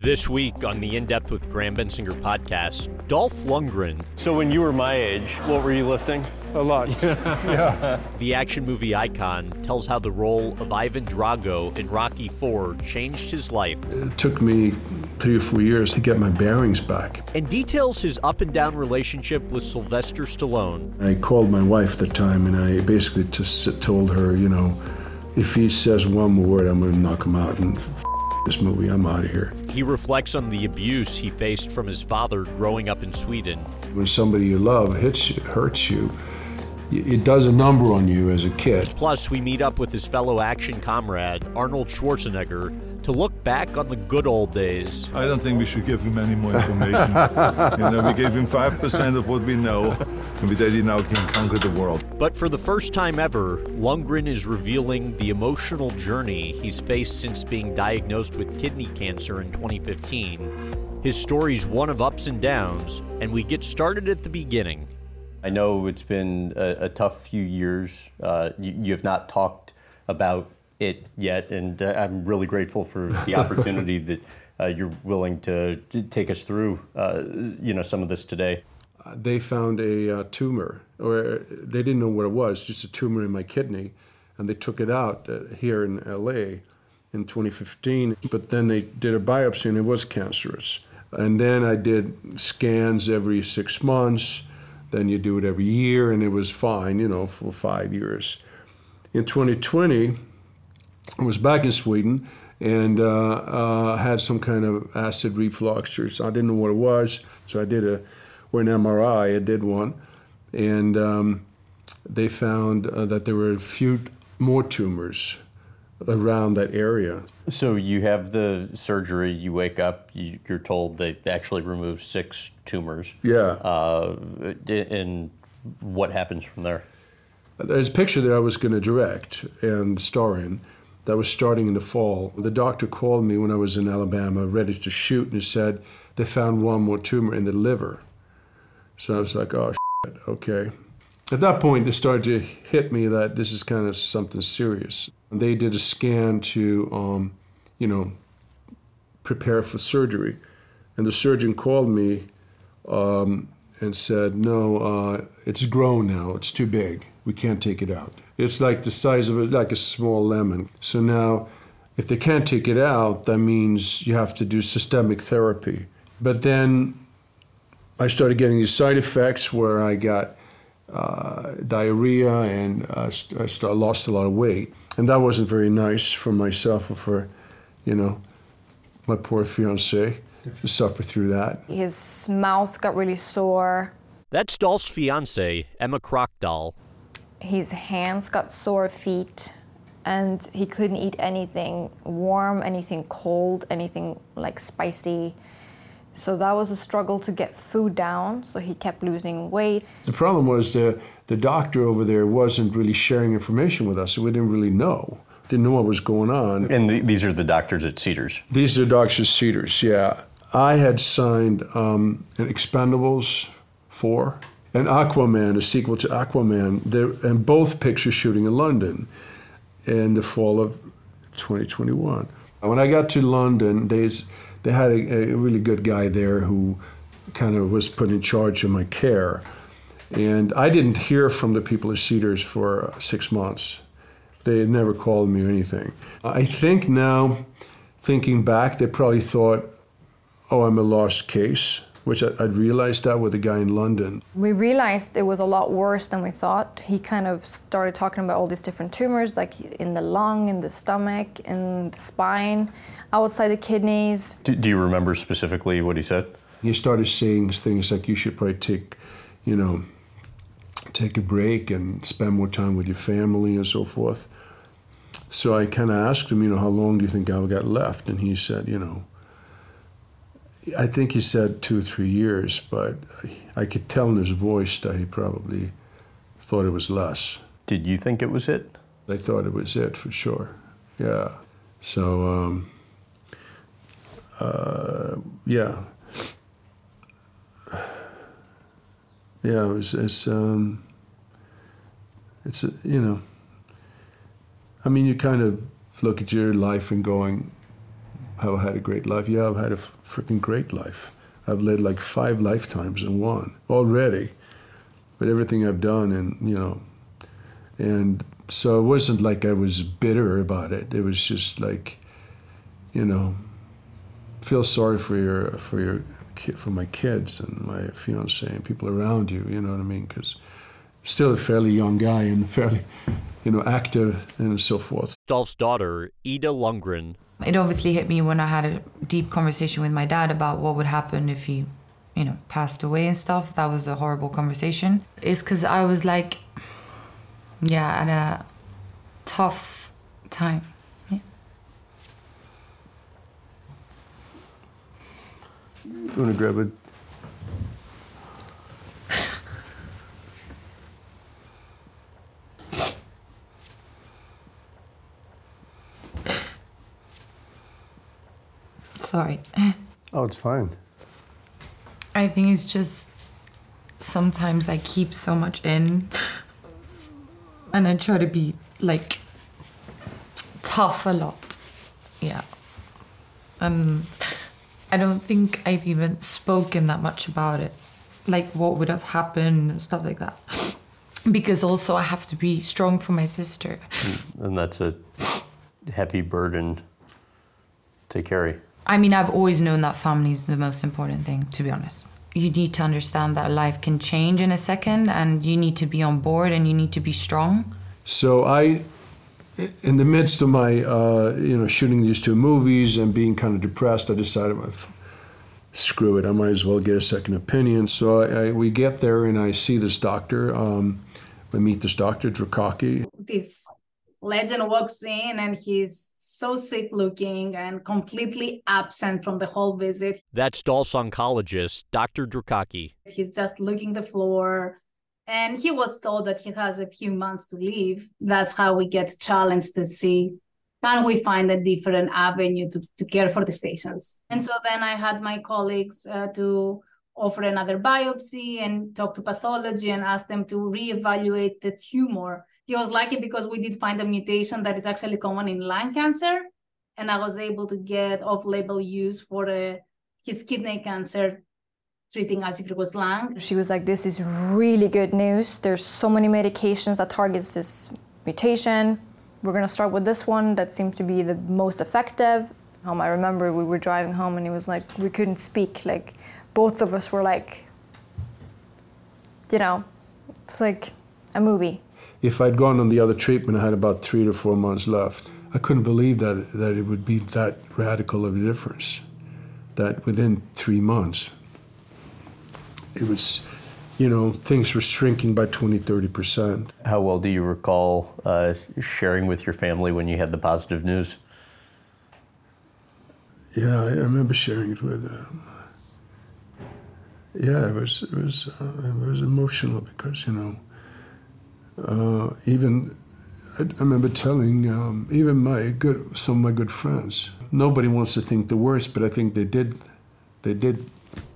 This week on the In Depth with Graham Bensinger podcast, Dolph Lundgren. So when you were my age, what were you lifting? A lot. yeah. The action movie icon tells how the role of Ivan Drago in Rocky IV changed his life. It took me three or four years to get my bearings back. And details his up and down relationship with Sylvester Stallone. I called my wife at the time and I basically just told her, you know, if he says one more word, I'm going to knock him out and f- this movie. I'm out of here. He reflects on the abuse he faced from his father growing up in Sweden. When somebody you love hits you, hurts you, it does a number on you as a kid. Plus, we meet up with his fellow action comrade, Arnold Schwarzenegger, to look back on the good old days. I don't think we should give him any more information. you know, we gave him 5% of what we know, and with that he now can conquer the world. But for the first time ever, Lundgren is revealing the emotional journey he's faced since being diagnosed with kidney cancer in 2015. His story's one of ups and downs, and we get started at the beginning. I know it's been a, a tough few years. Uh, you, you have not talked about it yet, and uh, I'm really grateful for the opportunity that uh, you're willing to, to, take us through, uh, you know, some of this today. They found a uh, tumor, or they didn't know what it was, just a tumor in my kidney, and they took it out uh, here in LA in 2015. But then they did a biopsy, and it was cancerous. And then I did scans every six months. Then you do it every year, and it was fine, you know, for five years. In 2020, I was back in Sweden and uh, uh, had some kind of acid reflux, or so I didn't know what it was. So I did a, or an MRI. I did one, and um, they found uh, that there were a few more tumors around that area. So you have the surgery. You wake up. You, are told they actually removed six tumors. Yeah. Uh, and what happens from there? There's a picture that I was going to direct and star in that was starting in the fall. The doctor called me when I was in Alabama, ready to shoot, and he said they found one more tumor in the liver. So I was like, oh, shit, okay. At that point, it started to hit me that this is kind of something serious. They did a scan to, um, you know, prepare for surgery. And the surgeon called me um, and said, no, uh, it's grown now, it's too big, we can't take it out. It's like the size of a, like a small lemon. So now, if they can't take it out, that means you have to do systemic therapy. But then I started getting these side effects where I got uh, diarrhea and uh, I st- lost a lot of weight. And that wasn't very nice for myself or for, you know, my poor fiance to suffer through that. His mouth got really sore. That's Dolph's fiance, Emma Krokdal. His hands got sore feet, and he couldn't eat anything warm, anything cold, anything like spicy. So that was a struggle to get food down, so he kept losing weight. The problem was the, the doctor over there wasn't really sharing information with us, so we didn't really know. Didn't know what was going on. And the, these are the doctors at Cedars? These are the doctors at Cedars, yeah. I had signed um, an Expendables 4 and Aquaman, a sequel to Aquaman, and both pictures shooting in London in the fall of 2021. When I got to London, they, they had a, a really good guy there who kind of was put in charge of my care. And I didn't hear from the people at Cedars for six months. They had never called me or anything. I think now, thinking back, they probably thought, oh, I'm a lost case which I, would realized that with a guy in London. We realized it was a lot worse than we thought. He kind of started talking about all these different tumors, like in the lung, in the stomach, in the spine, outside the kidneys. Do, do you remember specifically what he said? He started saying things like, you should probably take, you know, take a break and spend more time with your family and so forth. So I kind of asked him, you know, how long do you think I've got left? And he said, you know, I think he said two or three years, but I could tell in his voice that he probably thought it was less. Did you think it was it? They thought it was it for sure. Yeah. So, um, uh, yeah. Yeah, it was, it's, um, it's, you know, I mean, you kind of look at your life and going, have I had a great life? Yeah, I've had a freaking great life. I've led like five lifetimes in one already. But everything I've done, and you know, and so it wasn't like I was bitter about it. It was just like, you know, feel sorry for your for your kid, for my kids and my fiance and people around you. You know what I mean? Because still a fairly young guy and fairly, you know, active and so forth. Dolph's daughter, Ida Lundgren. It obviously hit me when I had a deep conversation with my dad about what would happen if he, you know, passed away and stuff. That was a horrible conversation. It's because I was like, yeah, at a tough time. Yeah. You want to grab it? Sorry. Oh, it's fine. I think it's just sometimes I keep so much in and I try to be like tough a lot. Yeah. Um I don't think I've even spoken that much about it. Like what would have happened and stuff like that. Because also I have to be strong for my sister. And that's a heavy burden to carry. I mean, I've always known that family is the most important thing, to be honest. You need to understand that life can change in a second and you need to be on board and you need to be strong. So I, in the midst of my, uh, you know, shooting these two movies and being kind of depressed, I decided, well, screw it, I might as well get a second opinion. So I, I, we get there and I see this doctor. Um, I meet this doctor, Drakaki. this legend walks in and he's so sick looking and completely absent from the whole visit. That's Dolph's oncologist, Dr. Drakaki. He's just looking the floor. And he was told that he has a few months to live. That's how we get challenged to see can we find a different avenue to, to care for these patients. And so then I had my colleagues uh, to offer another biopsy and talk to pathology and ask them to reevaluate the tumor he was lucky because we did find a mutation that is actually common in lung cancer and i was able to get off-label use for uh, his kidney cancer treating as if it was lung She was like, "This is really good news. There's so many medications that targets this mutation. We're gonna start with this one that seems to be the most effective." Um, I remember we were driving home and it was like we couldn't speak. Like both of us were like, you know, it's like a movie. If I'd gone on the other treatment, I had about three to four months left. I couldn't believe that that it would be that radical of a difference. That within three months, it was, you know, things were shrinking by 20, 30 percent. How well do you recall uh, sharing with your family when you had the positive news? Yeah, I remember sharing it with them. Yeah, it was it was uh, it was emotional because you know, uh, even I, I remember telling um, even my good some of my good friends. Nobody wants to think the worst, but I think they did. They did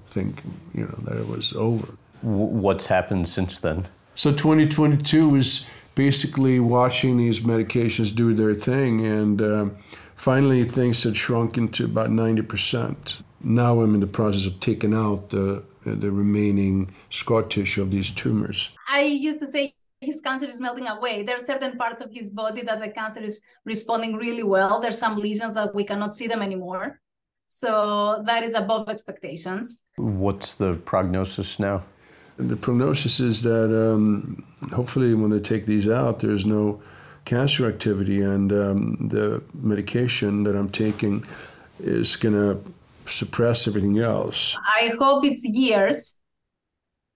think you know that it was over. What's happened since then? So 2022 was basically watching these medications do their thing, and um finally things had shrunk into about 90%. Now I'm in the process of taking out the, the remaining scar tissue of these tumors. i used to say his cancer is melting away there are certain parts of his body that the cancer is responding really well there's some lesions that we cannot see them anymore so that is above expectations What's the prognosis now? The prognosis is that um, hopefully when they take these out, there's no cancer activity, and um, the medication that I'm taking is going to suppress everything else. I hope it's years.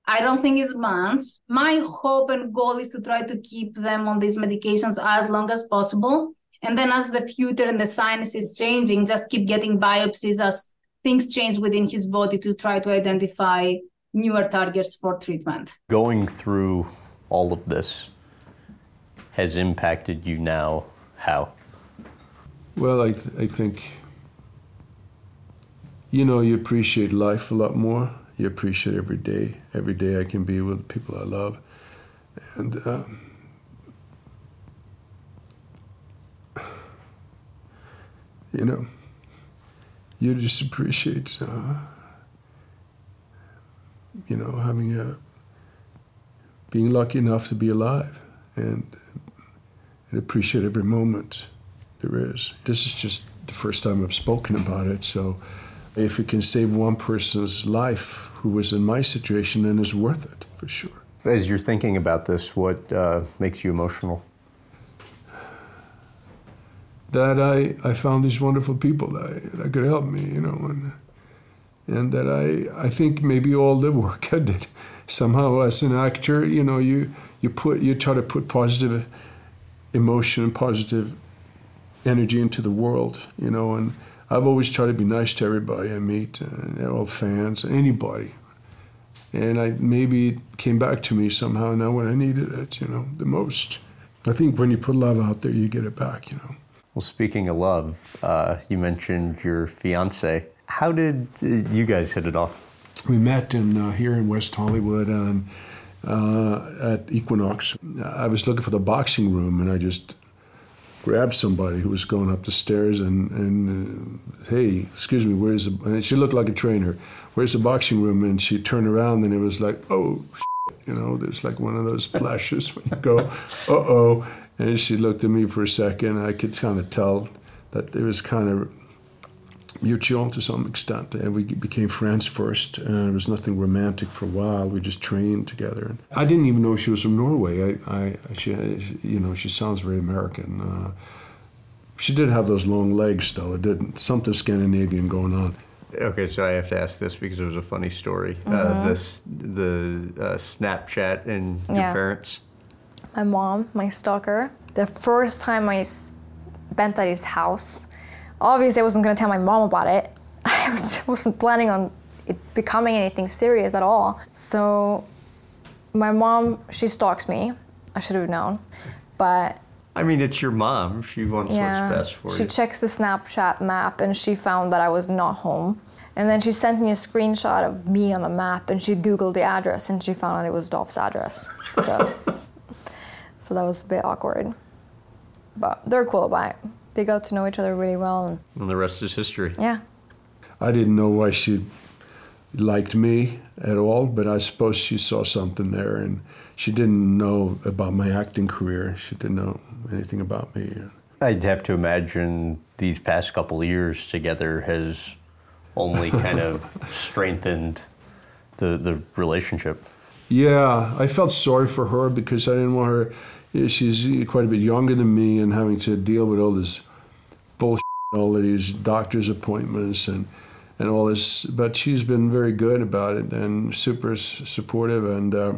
I don't think it's months. My hope and goal is to try to keep them on these medications as long as possible. And then as the future and the science is changing, just keep getting biopsies as things change within his body to try to identify newer targets for treatment. Going through all of this has impacted you now. How? Well, I, th- I think, you know, you appreciate life a lot more. You appreciate every day. Every day I can be with people I love. And, um, you know, you just appreciate, uh, you know, having a being lucky enough to be alive and, and appreciate every moment there is. This is just the first time I've spoken about it, so if it can save one person's life who was in my situation, and is worth it for sure. As you're thinking about this, what uh, makes you emotional? That I, I found these wonderful people that, that could help me, you know, and, and that I, I think maybe all the work I did somehow as an actor, you know, you, you put you try to put positive emotion and positive energy into the world, you know, and I've always tried to be nice to everybody I meet, uh, all fans, anybody. And I maybe it came back to me somehow now when I needed it, you know, the most. I think when you put love out there, you get it back, you know. Well, speaking of love, uh, you mentioned your fiance. How did uh, you guys hit it off? We met in uh, here in West Hollywood um, uh, at Equinox. I was looking for the boxing room, and I just grabbed somebody who was going up the stairs and, and uh, hey, excuse me, where's the, and she looked like a trainer, where's the boxing room? And she turned around and it was like, oh, you know, there's like one of those flashes when you go, uh-oh. And she looked at me for a second. I could kind of tell that it was kind of mutual to some extent. And we became friends first. And there was nothing romantic for a while. We just trained together. I didn't even know she was from Norway. I, I she, you know, she sounds very American. Uh, she did have those long legs, though. It didn't something Scandinavian going on. Okay, so I have to ask this because it was a funny story. Uh, this the uh, Snapchat and your Yeah. parents. my mom, my stalker. The first time I spent at his house, obviously I wasn't gonna tell my mom about it. I was- wasn't planning on it becoming anything serious at all. So my mom, she stalks me. I should have known, but I mean, it's your mom. She wants yeah, what's best for she you. She checks the Snapchat map and she found that I was not home. And then she sent me a screenshot of me on the map and she googled the address and she found out it was Dolph's address. So, so that was a bit awkward. But they're cool about it. They got to know each other really well and and the rest is history. yeah. I didn't know why she liked me at all, but I suppose she saw something there, and she didn't know about my acting career. She didn't know anything about me. I'd have to imagine these past couple of years together has only kind of strengthened the the relationship. Yeah, I felt sorry for her because I didn't want her. yeah, She's quite a bit younger than me, and having to deal with all this bullshit, all of these doctor's appointments, and and all this. But she's been very good about it and super supportive, and uh,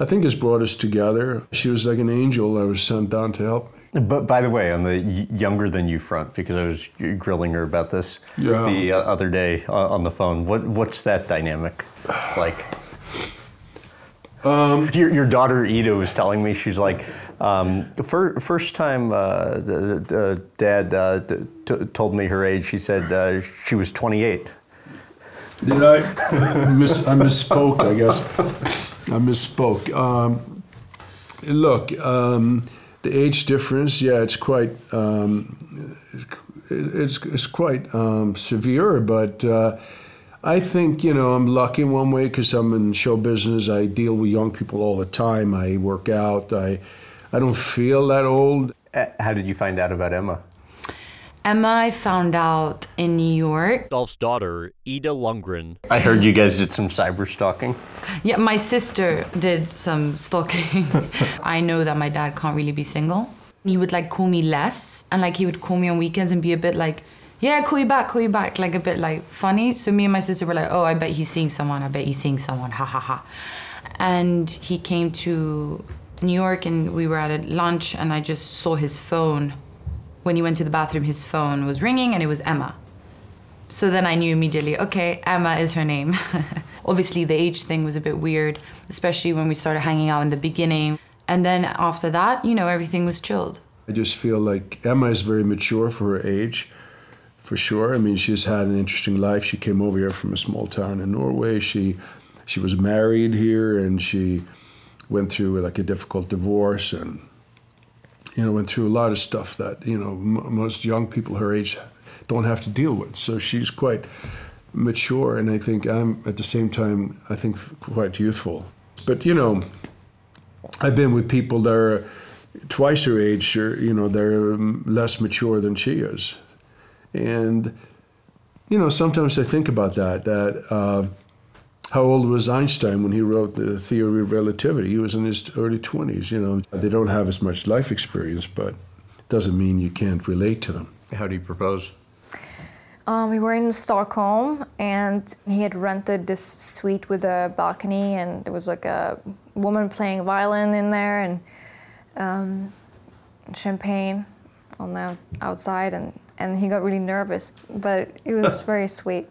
I think it's brought us together. She was like an angel that was sent down to help me. But by the way, on the younger than you front, because I was grilling her about this Yeah. the uh, other day uh, on the phone. What what's that dynamic like? Um, Your, your daughter Ida was telling me she's like, um, fir- first time uh, the, the dad uh, t- told me her age. She said uh, she was 28. Did I? Miss, I misspoke, I guess. I misspoke. Um, look, um, the age difference, yeah, it's quite, um, it's, it's quite um, severe, but uh, I think, you know, I'm lucky in one way because I'm in show business. I deal with young people all the time. I work out. I, I don't feel that old. Uh, How did you find out about Emma? Emma, I found out in New York. Dolph's daughter, Ida Lundgren, I heard you guys did some cyber stalking. Yeah, my sister did some stalking. I know that my dad can't really be single. He would like call me less, and like he would call me on weekends and be a bit like, "Yeah, call you back, call you back," like a bit like funny. So me and my sister were like, "Oh, I bet he's seeing someone. I bet he's seeing someone." Ha ha ha. And he came to New York, and we were at a lunch, and I just saw his phone. When he went to the bathroom, his phone was ringing, and it was Emma. So then I knew immediately, okay, Emma is her name. Obviously, the age thing was a bit weird, especially when we started hanging out in the beginning. And then after that, you know, everything was chilled. I just feel like Emma is very mature for her age, for sure. I mean, she's had an interesting life. She came over here from a small town in Norway. She she was married here, and she went through like a difficult divorce, and you know went through a lot of stuff that you know m- most young people her age don't have to deal with. So she's quite mature, and I think I'm at the same time, I think quite youthful. But you know, I've been with people that are twice her age, you know, they're less mature than she is, and you know, sometimes I think about that. That uh, how old was Einstein when he wrote the theory of relativity? He was in his early twenties. You know, they don't have as much life experience, but it doesn't mean you can't relate to them. How do you propose? Um, we were in Stockholm and he had rented this suite with a balcony and there was like a woman playing violin in there and um, champagne on the outside and, and he got really nervous but it was very sweet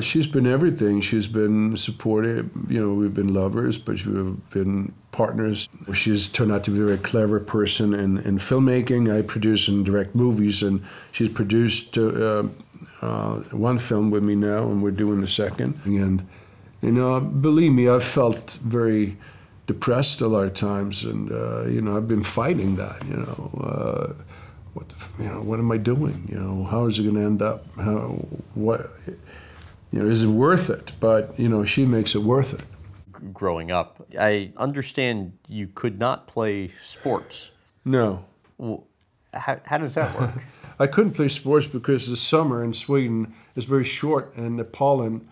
she's been everything she's been supportive you know we've been lovers but we've been partners she's turned out to be a very clever person in, in filmmaking i produce and direct movies and she's produced uh, uh, one film with me now, and we're doing the second. And you know, believe me, I've felt very depressed a lot of times, and uh, you know, I've been fighting that. You know, uh, what the, you know, what am I doing? You know, how is it going to end up? How what? You know, is it worth it? But you know, she makes it worth it. Growing up, I understand you could not play sports. No. Well, how, how does that work? I couldn't play sports because the summer in Sweden is very short and the pollen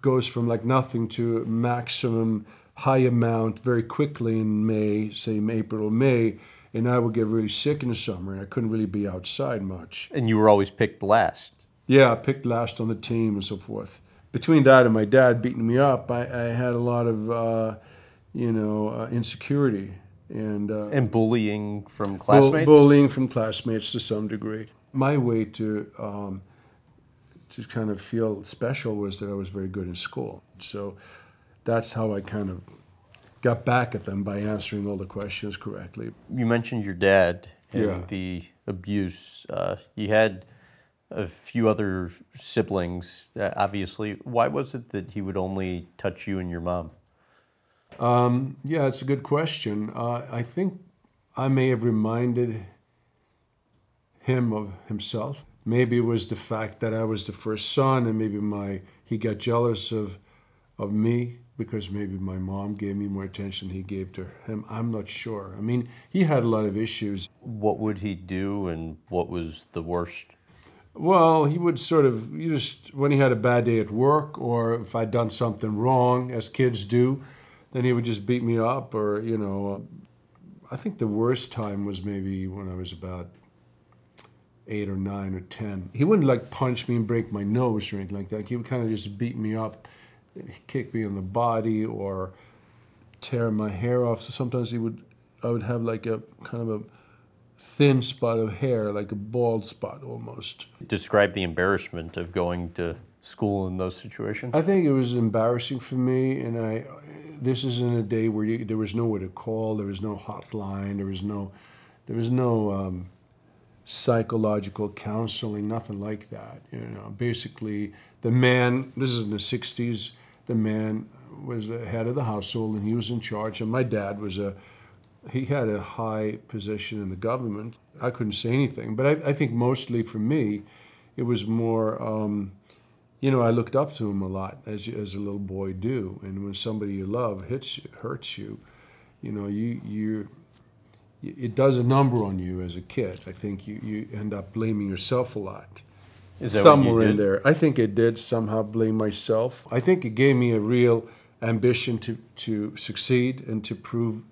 goes from like nothing to maximum high amount very quickly in May, say April or May, and I would get really sick in the summer and I couldn't really be outside much. And you were always picked last. Yeah, I picked last on the team and so forth. Between that and my dad beating me up, I, I had a lot of, uh, you know, uh, insecurity and uh, and bullying from classmates. Bu- bullying from classmates to some degree my way to um, to kind of feel special was that I was very good in school. So that's how I kind of got back at them by answering all the questions correctly. You mentioned your dad and Yeah. the abuse. Uh, you had a few other siblings, uh, obviously. Why was it that he would only touch you and your mom? Yeah, it's a good question. Uh, I think I may have reminded him of himself. Maybe it was the fact that I was the first son, and maybe my he got jealous of of me because maybe my mom gave me more attention he gave to him. I'm not sure. I mean, he had a lot of issues. What would he do, and what was the worst? Well, he would sort of you just when he had a bad day at work, or if I'd done something wrong, as kids do, then he would just beat me up, or you know. I think the worst time was maybe when I was about eight or nine or ten. He wouldn't like punch me and break my nose or anything like that. He would kind of just beat me up, kick me in the body, or tear my hair off. So sometimes he would, I would have like a kind of a thin spot of hair, like a bald spot almost. Describe the embarrassment of going to school in those situations. I think it was embarrassing for me, and I. This is in a day where you, there was nowhere to call, there was no hotline, there was no, there was no um, psychological counseling, nothing like that. You know, basically, the man. This is in the '60s. The man was the head of the household, and he was in charge. And my dad was a. He had a high position in the government. I couldn't say anything, but I, I think mostly for me, it was more. Um, you know, I looked up to him a lot as as a little boy do, and when somebody you love hits you, hurts you, you know, you you it does a number on you as a kid. I think you, you end up blaming yourself a lot. Somewhere in there, I think it did somehow blame myself. I think it gave me a real ambition to to succeed and to prove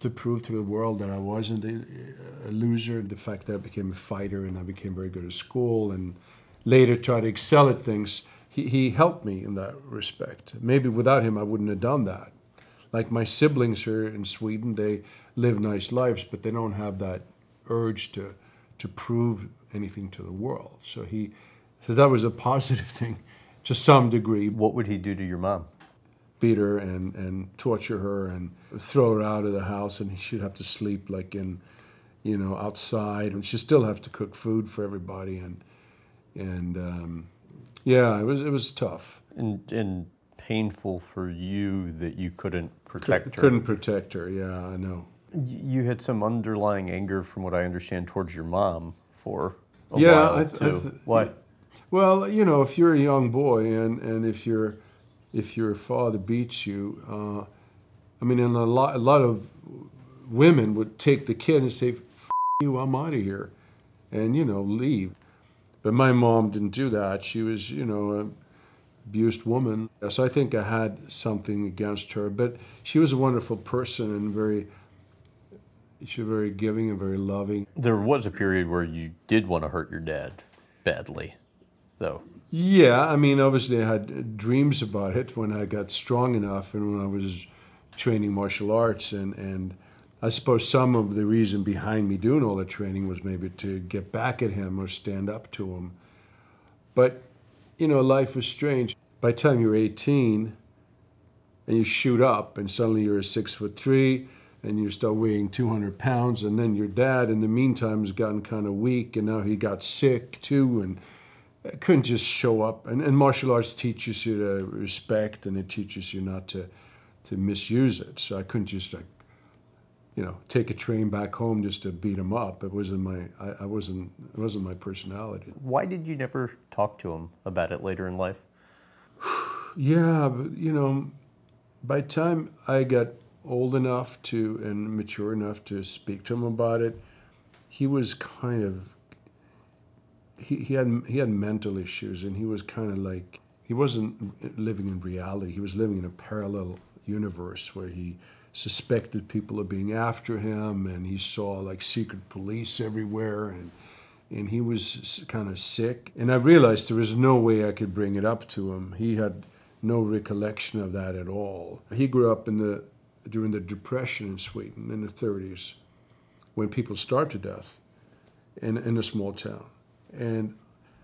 to prove to the world that I wasn't a, a loser. The fact that I became a fighter and I became very good at school and later tried to excel at things, he, he helped me in that respect. Maybe without him, I wouldn't have done that. Like my siblings here in Sweden, they live nice lives, but they don't have that urge to to prove anything to the world. So he, so that was a positive thing, to some degree What would he do to your mom? beat her and, and torture her and throw her out of the house and she'd have to sleep like in you know outside and she'd still have to cook food for everybody and and um, yeah it was it was tough And, and painful for you that you couldn't protect her. couldn't protect her yeah i know You had some underlying anger, from what I understand, towards your mom for Yeah, I- I Why? Well, you know, if you're a young boy and, and if your if your father beats you, uh, I mean, and a lot a lot of women would take the kid and say, F- "You, I'm out of here," and you know, leave. But my mom didn't do that. She was, you know, a abused woman. So I think I had something against her. But she was a wonderful person and very. She was very giving and very loving. There was a period where you did want to hurt your dad badly, though. Yeah, I mean, obviously, I had dreams about it when I got strong enough and when I was training martial arts. And, and I suppose some of the reason behind me doing all the training was maybe to get back at him or stand up to him. But, you know, life was strange. By the time you're 18 and you shoot up, and suddenly you're a six foot three, and you're still weighing 200 pounds, and then your dad, in the meantime, has gotten kind of weak, and now he got sick too, and couldn't just show up. And, and martial arts teaches you to respect, and it teaches you not to to misuse it. So I couldn't just like, you know, take a train back home just to beat him up. It wasn't my, I, I wasn't, it wasn't my personality. Why did you never talk to him about it later in life? Yeah, but you know, by the time I got old enough to and mature enough to speak to him about it, he was kind of he, he had he had mental issues and he was kind of like he wasn't living in reality. He was living in a parallel universe where he suspected people of being after him and he saw like secret police everywhere and and he was kind of sick. And I realized there was no way I could bring it up to him. He had no recollection of that at all. He grew up in the during the depression in Sweden in the 30s, when people starved to death in in a small town. And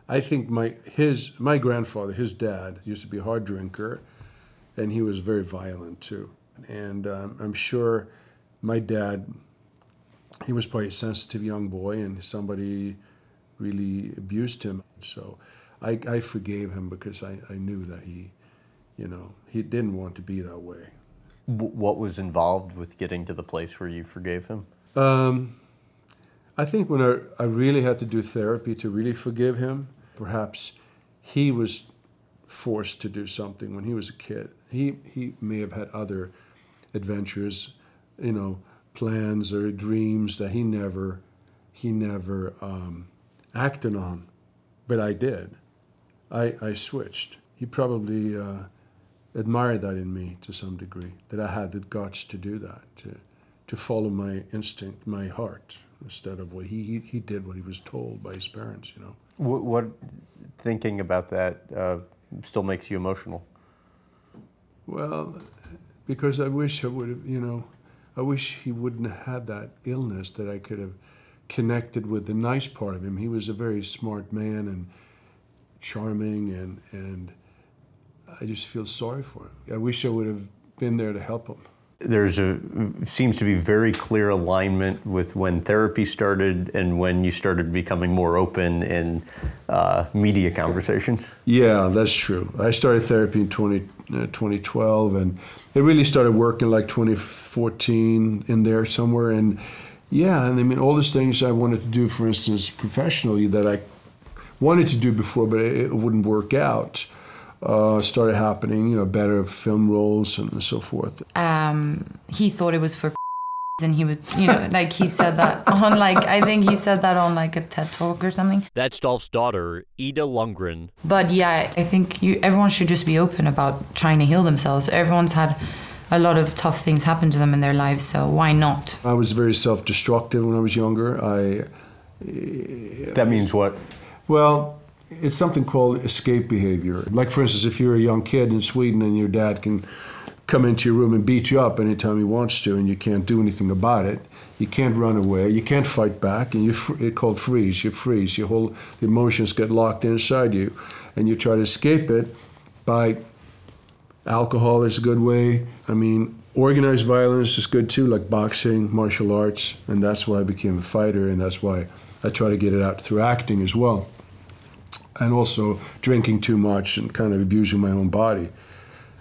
I think my his my grandfather, his dad, used to be a hard drinker, and he was very violent too. And um, I'm sure my dad, he was probably a sensitive young boy, and somebody really abused him. So I, I forgave him because I, I knew that he, you know, he didn't want to be that way. What was involved with getting to the place where you forgave him? Um, I think when I, I really had to do therapy to really forgive him, perhaps he was forced to do something when he was a kid. He, he may have had other adventures, you know, plans or dreams that he never, he never um, acted on, but I did. I, I switched. He probably uh, admired that in me to some degree, that I had the guts to do that, to, to follow my instinct, my heart, instead of what he, he, he did what he was told by his parents, you know. What, what thinking about that uh, still makes you emotional? Well, because I wish I would have, you know, I wish he wouldn't have had that illness that I could have connected with the nice part of him. He was a very smart man and charming, and, and I just feel sorry for him. I wish I would have been there to help him. There's a seems to be very clear alignment with when therapy started and when you started becoming more open in uh, media conversations. Yeah, that's true. I started therapy in 20, uh, 2012, and it really started working like 2014 in there somewhere. And yeah, and I mean, all these things I wanted to do, for instance, professionally, that I wanted to do before, but it, it wouldn't work out, uh, started happening, you know, better film roles and so forth. um, he thought it was for and he would you know like he said that on like i think he said that on like a ted talk or something That's Dolph's daughter, Ida Lundgren. but yeah i think you everyone should just be open about trying to heal themselves everyone's had a lot of tough things happen to them in their lives so why not I was very self-destructive when I was younger. I That means what? Well, it's something called escape behavior. Like, for instance, if you're a young kid in Sweden and your dad can come into your room and beat you up anytime he wants to, and you can't do anything about it, you can't run away, you can't fight back, and you it's called freeze. You freeze. Your whole emotions get locked inside you, and you try to escape it by alcohol is a good way. I mean, organized violence is good too, like boxing, martial arts, and that's why I became a fighter, and that's why I try to get it out through acting as well. And also drinking too much and kind of abusing my own body.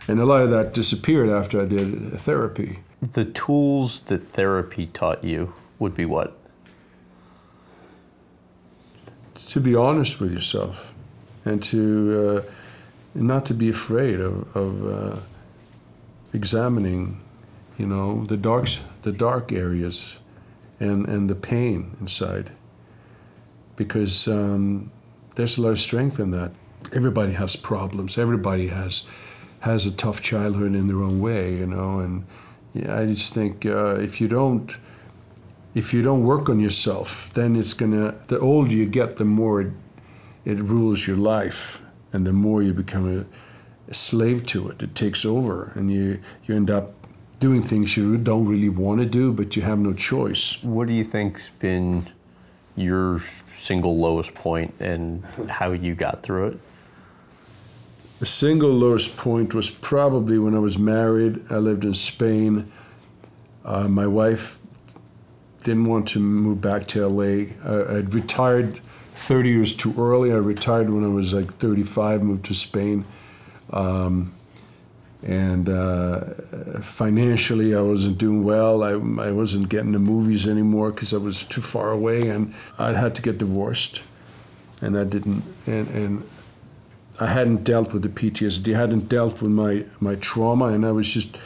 And a lot of that disappeared after I did therapy. The tools that therapy taught you would be what? to be honest with yourself and to uh, not to be afraid of, of uh, examining, you know, the dark, the dark areas and, and the pain inside. Because um, there's a lot of strength in that. Everybody has problems. Everybody has has a tough childhood in their own way, you know. And yeah, I just think uh, if you don't if you don't work on yourself, then it's gonna. The older you get, the more it, it rules your life, and the more you become a, a slave to it. It takes over, and you you end up doing things you don't really want to do, but you have no choice. What do you think's been your single lowest point and how you got through it? The single lowest point was probably when I was married. I lived in Spain. Uh, my wife didn't want to move back to LA. I, I'd retired 30 years too early. I retired when I was like 35, moved to Spain. Um, and uh, financially, I wasn't doing well. I, I wasn't getting the movies anymore because I was too far away, and I had to get divorced. And I didn't, and, and I hadn't dealt with the PTSD, I hadn't dealt with my, my trauma, and I was just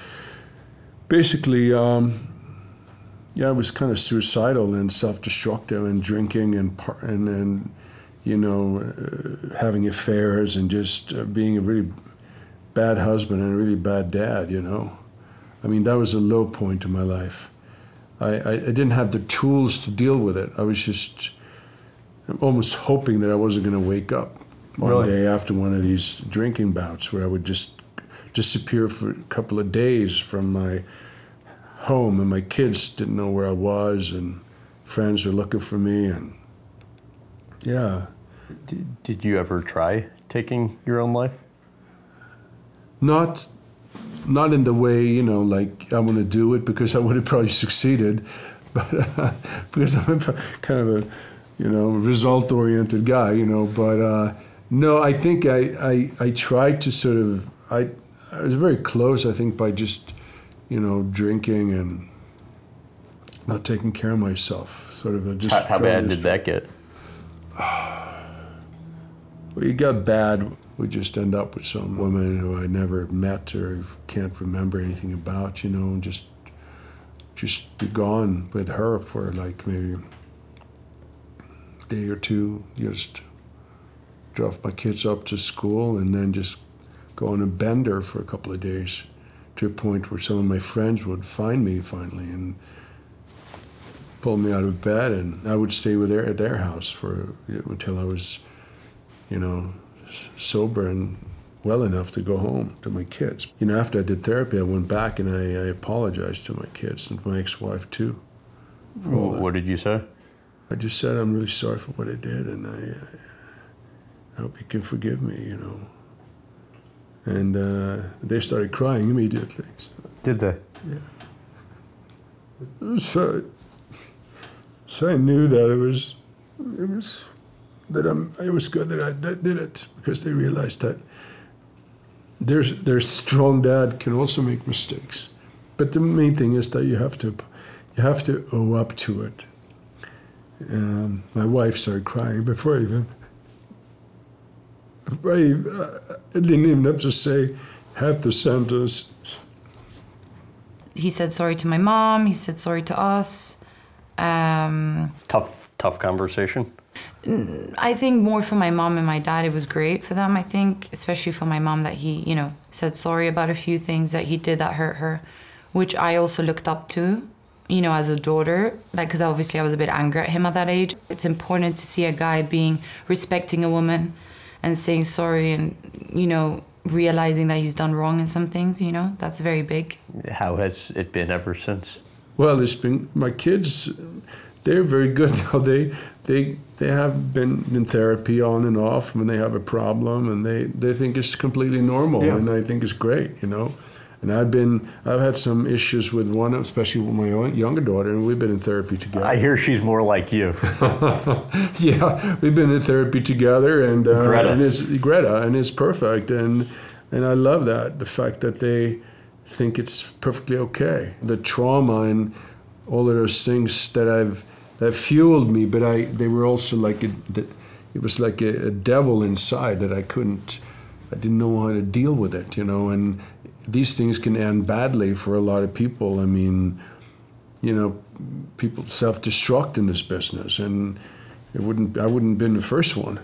basically, um, yeah, I was kind of suicidal and self-destructive and drinking and and and you know uh, having affairs and just uh, being a really bad husband and a really bad dad. You know, I mean that was a low point in my life. I, I, I didn't have the tools to deal with it. I was just almost hoping that I wasn't going to wake up one Really? day after one of these drinking bouts where I would just disappear for a couple of days from my home and my kids didn't know where I was and friends were looking for me and yeah Did, did you ever try taking your own life? Not not in the way you know like I want to do it because I would have probably succeeded but because I'm kind of a you know result oriented guy you know but uh, no I think I, I I tried to sort of I I was very close I think by just you know drinking and not taking care of myself sort of a just How, how bad did that get? Well, it got bad. We just end up with some woman who I never met or can't remember anything about, you know, and just just be gone with her for like maybe a day or two. Just drop my kids up to school and then just go on a bender for a couple of days to a point where some of my friends would find me finally and pull me out of bed and I would stay with their at their house for until I was you know, sober and well enough to go home to my kids. You know, after I did therapy, I went back and I, I apologized to my kids and my ex-wife too. that. What did you say? I just said I'm really sorry for what I did, and I, I hope you can forgive me. You know. And uh, they started crying immediately. Did they? Yeah. So, so I knew that it was, it was, that I'm, it was good that I did did it because they realized that their their strong dad can also make mistakes, but the main thing is that you have to, you have to owe up to it. Um, my wife started crying before I even. before I, uh, I didn't even have to say half the sentence. He said sorry to my mom. He said sorry to us. Um, Tough, tough conversation. I think more for my mom and my dad, it was great for them. I think, especially for my mom, that he, you know, said sorry about a few things that he did that hurt her, which I also looked up to, you know, as a daughter. Like, because obviously I was a bit angry at him at that age. It's important to see a guy being respecting a woman and saying sorry and, you know, realizing that he's done wrong in some things, you know, that's very big. How has it been ever since? Well, it's been my kids. They're very good now. They they they have been in therapy on and off when they have a problem, and they they think it's completely normal, Yeah. and I think it's great, you know. And I've been I've had some issues with one, especially with my own younger daughter, and we've been in therapy together. I hear she's more like you. yeah, we've been in therapy together, and uh, Greta. and it's Greta, and it's perfect, and and I love that the fact that they think it's perfectly okay. The trauma and all of those things that I've that fueled me, but I they were also like a, it was like a, a devil inside that I couldn't, I didn't know how to deal with it, you know. And these things can end badly for a lot of people. I mean, you know, people self-destruct in this business, and it wouldn't, I wouldn't have been the first one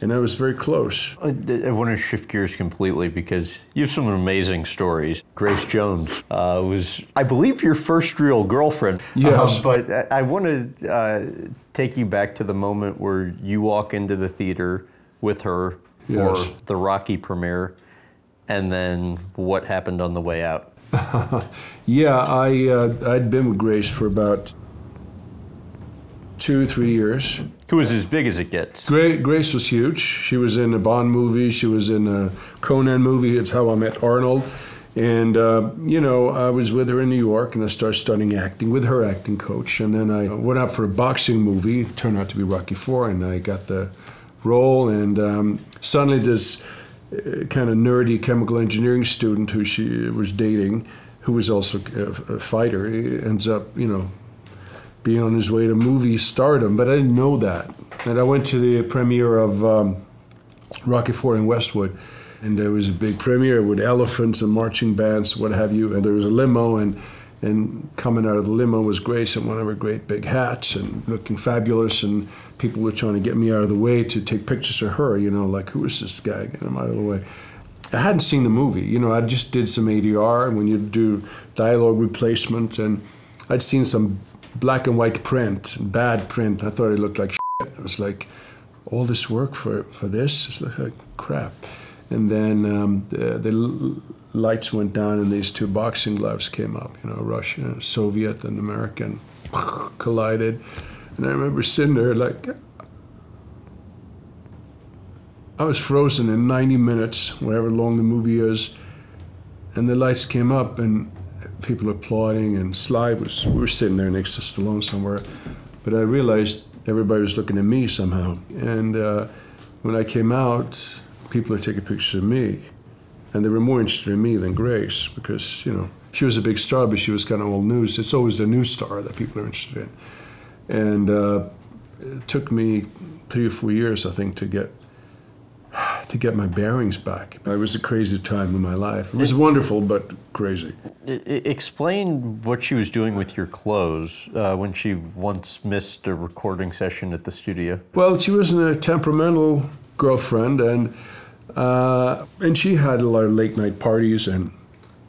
and I was very close. I, I, want to shift gears completely because you have some amazing stories. Grace Jones uh, was, I believe, your first real girlfriend. Yes. Uh, but I, I want to uh, take you back to the moment where you walk into the theater with her for Yes. the Rocky premiere, and then what happened on the way out. Yeah, I uh, I'd been with Grace for about two, three years. Who was as big as it gets? Gra- Grace was huge. She was in a Bond movie. She was in a Conan movie. It's How I Met Arnold. And, uh, you know, I was with her in New York and I started studying acting with her acting coach. And then I went out for a boxing movie. It turned out to be Rocky Four, and I got the role. And um, suddenly, this uh, kind of nerdy chemical engineering student who she was dating, who was also a, a fighter, ends up, you know, being on his way to movie stardom, but I didn't know that. And I went to the premiere of um, Rocky Four in Westwood, and there was a big premiere with elephants and marching bands, what have you. And there was a limo, and and coming out of the limo was Grace in one of her great big hats and looking fabulous. And people were trying to get me out of the way to take pictures of her. You know, like who is this guy? Get him out of the way. I hadn't seen the movie. You know, I just did some ADR when you do dialogue replacement, and I'd seen some black and white print, bad print. I thought it looked like shit. It was like all this work for for this. It's like, crap. And then um, the, the lights went down, and these two boxing gloves came up. You know, Russian, Soviet, and American collided. And I remember sitting there like I was frozen in 90 minutes, whatever long the movie is. And the lights came up and people applauding, and Sly was, we were sitting there next to Stallone somewhere. But I realized everybody was looking at me somehow. And uh, when I came out, people are taking pictures of me. And they were more interested in me than Grace because, you know, she was a big star, but she was kind of old news. It's always the new star that people are interested in. And uh, it took me three or four years, I think, to get to get my bearings back. It was a crazy time in my life. It was wonderful, but crazy. Explain what she was doing with your clothes uh, when she once missed a recording session at the studio. Well, she was a temperamental girlfriend, and uh, and she had a lot of late night parties, and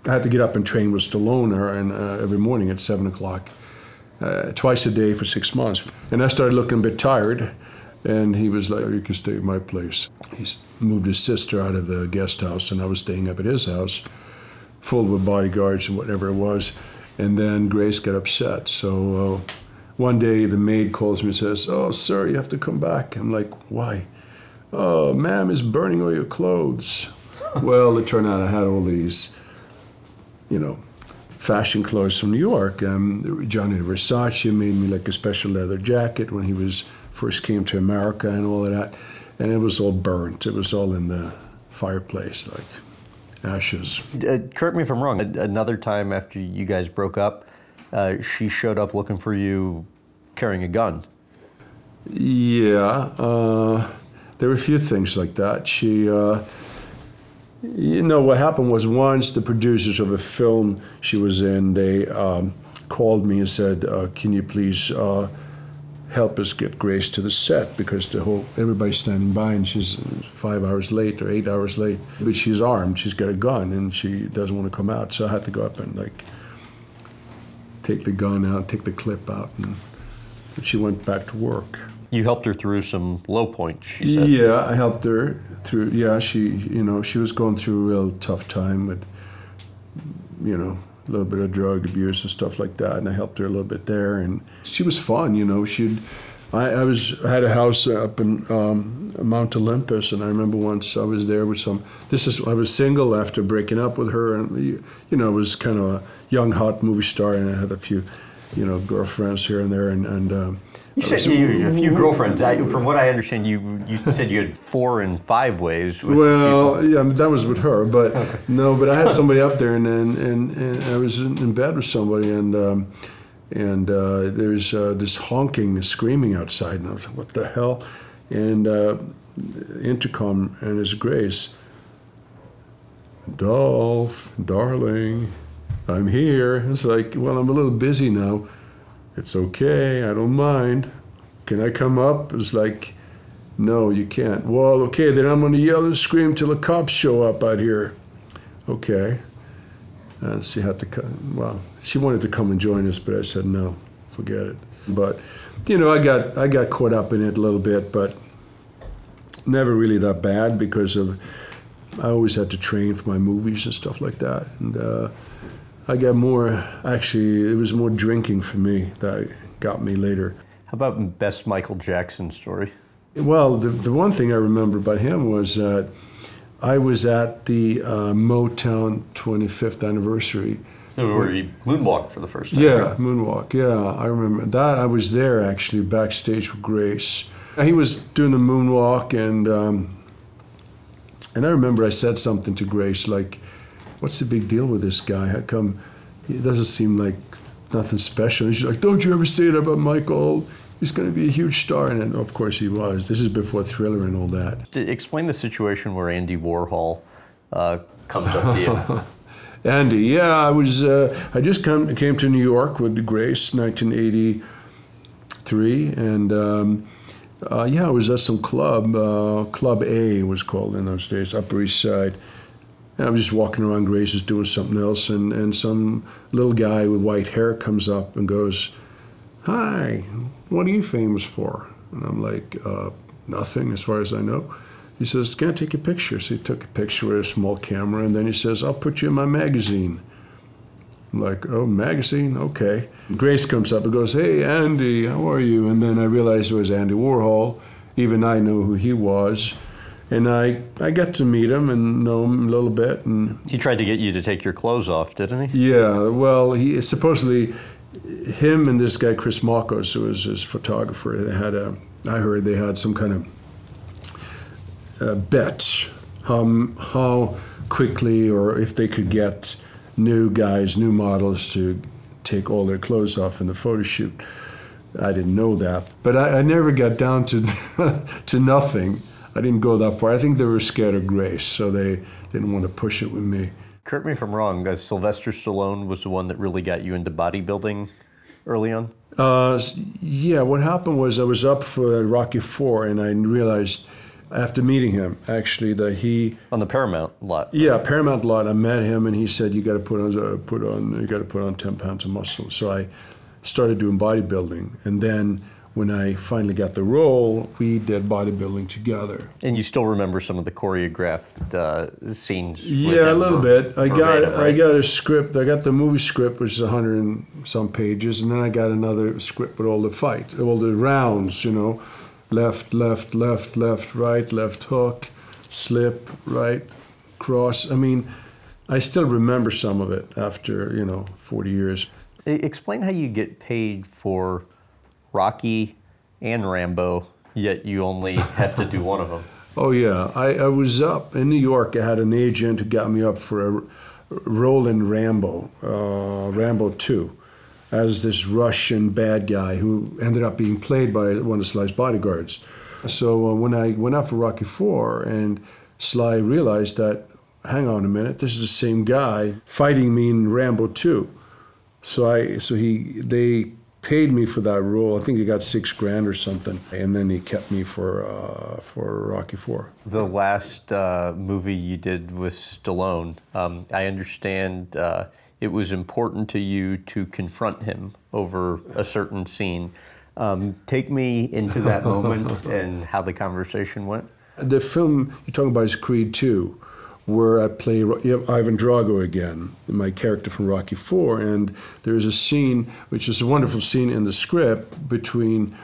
I had to get up and train with Stallone her, and uh, every morning at seven o'clock, uh, twice a day for six months. And I started looking a bit tired, and he was like, "You can stay at my place." He moved his sister out of the guest house, and I was staying up at his house, full with bodyguards and whatever it was. And then Grace got upset, so. Uh, one day the maid calls me and says, Oh, sir, you have to come back. I'm like, Why? Oh, ma'am is burning all your clothes. well, it turned out I had all these, you know, fashion clothes from New York. Um, Gianni Versace made me like a special leather jacket when he was first came to America and all of that. And it was all burnt. It was all in the fireplace, like ashes. Uh, correct me if I'm wrong. a- Another time after you guys broke up, uh, she showed up looking for you carrying a gun. Yeah, uh, there were a few things like that. She, uh, you know, what happened was once the producers of a film she was in, they um, called me and said, uh, "Can you please uh, help us get Grace to the set because the whole everybody's standing by and she's five hours late or eight hours late, but she's armed, she's got a gun, and she doesn't want to come out. So I had to go up and like take the gun out, take the clip out, and she went back to work." You helped her through some low points, she said. Yeah, I helped her through. Yeah, she, you know, she was going through a real tough time with, you know, a little bit of drug abuse and stuff like that, and I helped her a little bit there. And she was fun, you know. She'd, I, I was I had a house up in um, Mount Olympus, and I remember once I was there with some. This is I was single after breaking up with her, and you, know, I was kind of a young hot movie star, and I had a few, you know, girlfriends here and there, and and. Um, You said you had a few girlfriends. I, from what I understand, you you said you had four and five ways. With Well, people. yeah, that was with her, but no, but I had somebody up there, and and, and, and I was in, bed with somebody, and um, and uh, there's uh, this honking, and screaming outside, and I was like, what the hell? and uh, intercom, and it's Grace. Dolph, darling, I'm here. It's like, well, I'm a little busy now. It's okay, I don't mind. Can I come up? It's like, no, you can't. Well, okay, then I'm going to yell and scream till the cops show up out here. Okay. And she had to come. Well, she wanted to come and join us, but I said no, forget it. But you know, I got I got caught up in it a little bit, but never really that bad because of I always had to train for my movies and stuff like that, and uh, I got more. Actually, it was more drinking for me that got me later. How about best Michael Jackson story? Well, the, the one thing I remember about him was that I was at the uh, Motown 25th anniversary. So where he moonwalked for the first time. Yeah, right? moonwalk. Yeah, I remember that. I was there actually backstage with Grace. He was doing the moonwalk, and um, and I remember I said something to Grace like, "What's the big deal with this guy? How come he doesn't seem like nothing special?" And she's like, "Don't you ever say it about Michael." He's going to be a huge star, and of course he was. This is before Thriller and all that. To explain the situation where Andy Warhol uh, comes up to you. Andy, yeah, I was. Uh, I just come, came to New York with Grace, 1983, and um, uh, yeah, I was at some club. Uh, club A was called in those days, Upper East Side. And I was just walking around Grace's doing something else, and, and some little guy with white hair comes up and goes, "Hi, what are you famous for?" And I'm like, uh, "Nothing, as far as I know." He says, Can I take a picture? So he took a picture with a small camera, and then he says, I'll put you in my magazine. I'm like, Oh, magazine? Okay. Grace comes up and goes, Hey, Andy, how are you? And then I realized it was Andy Warhol. Even I knew who he was. And I, I got to meet him and know him a little bit. And he tried to get you to take your clothes off, didn't he? Yeah, well, he supposedly, him and this guy, Chris Makos, who was his photographer, they had a, I heard they had some kind of uh, bets how, how quickly or if they could get new guys, new models to take all their clothes off in the photo shoot. I didn't know that, but I, I never got down to to nothing. I didn't go that far. I think they were scared of Grace, so they didn't want to push it with me. Correct me if I'm wrong. Uh, Sylvester Stallone was the one that really got you into bodybuilding early on. Uh, yeah, what happened was I was up for Rocky Four, and I realized after meeting him, actually, that he on the Paramount lot. Yeah, Paramount lot. I met him, and he said, "You got to put on uh, put on you got to put on ten pounds of muscle." So I started doing bodybuilding, and then when I finally got the role, we did bodybuilding together. And you still remember some of the choreographed uh, scenes? Yeah, a little bit. I got right? I got a script. I got the movie script, which is a hundred and some pages, and then I got another script with all the fight, all the rounds, you know left, left, left, left, right, left hook, slip, right, cross. I mean, I still remember some of it after, you know, 40 years. Explain how you get paid for Rocky and Rambo, yet you only have to do one of them. Oh, yeah. I, I was up in New York. I had an agent who got me up for a role in Rambo, uh, Rambo 2 as this Russian bad guy who ended up being played by one of Sly's bodyguards. So uh, when I went out for Rocky Four, and Sly realized that, hang on a minute, this is the same guy fighting me in Rambo Two. So I, so he, they paid me for that role. I think he got six grand or something, and then he kept me for uh, for Rocky Four. The last uh, movie you did with Stallone, um, I understand uh, it was important to you to confront him over a certain scene. Um, take me into that moment and how the conversation went. The film you're talking about is Creed 2, where I play Ivan Drago again, my character from Rocky 4. And there's a scene, which is a wonderful scene in the script, between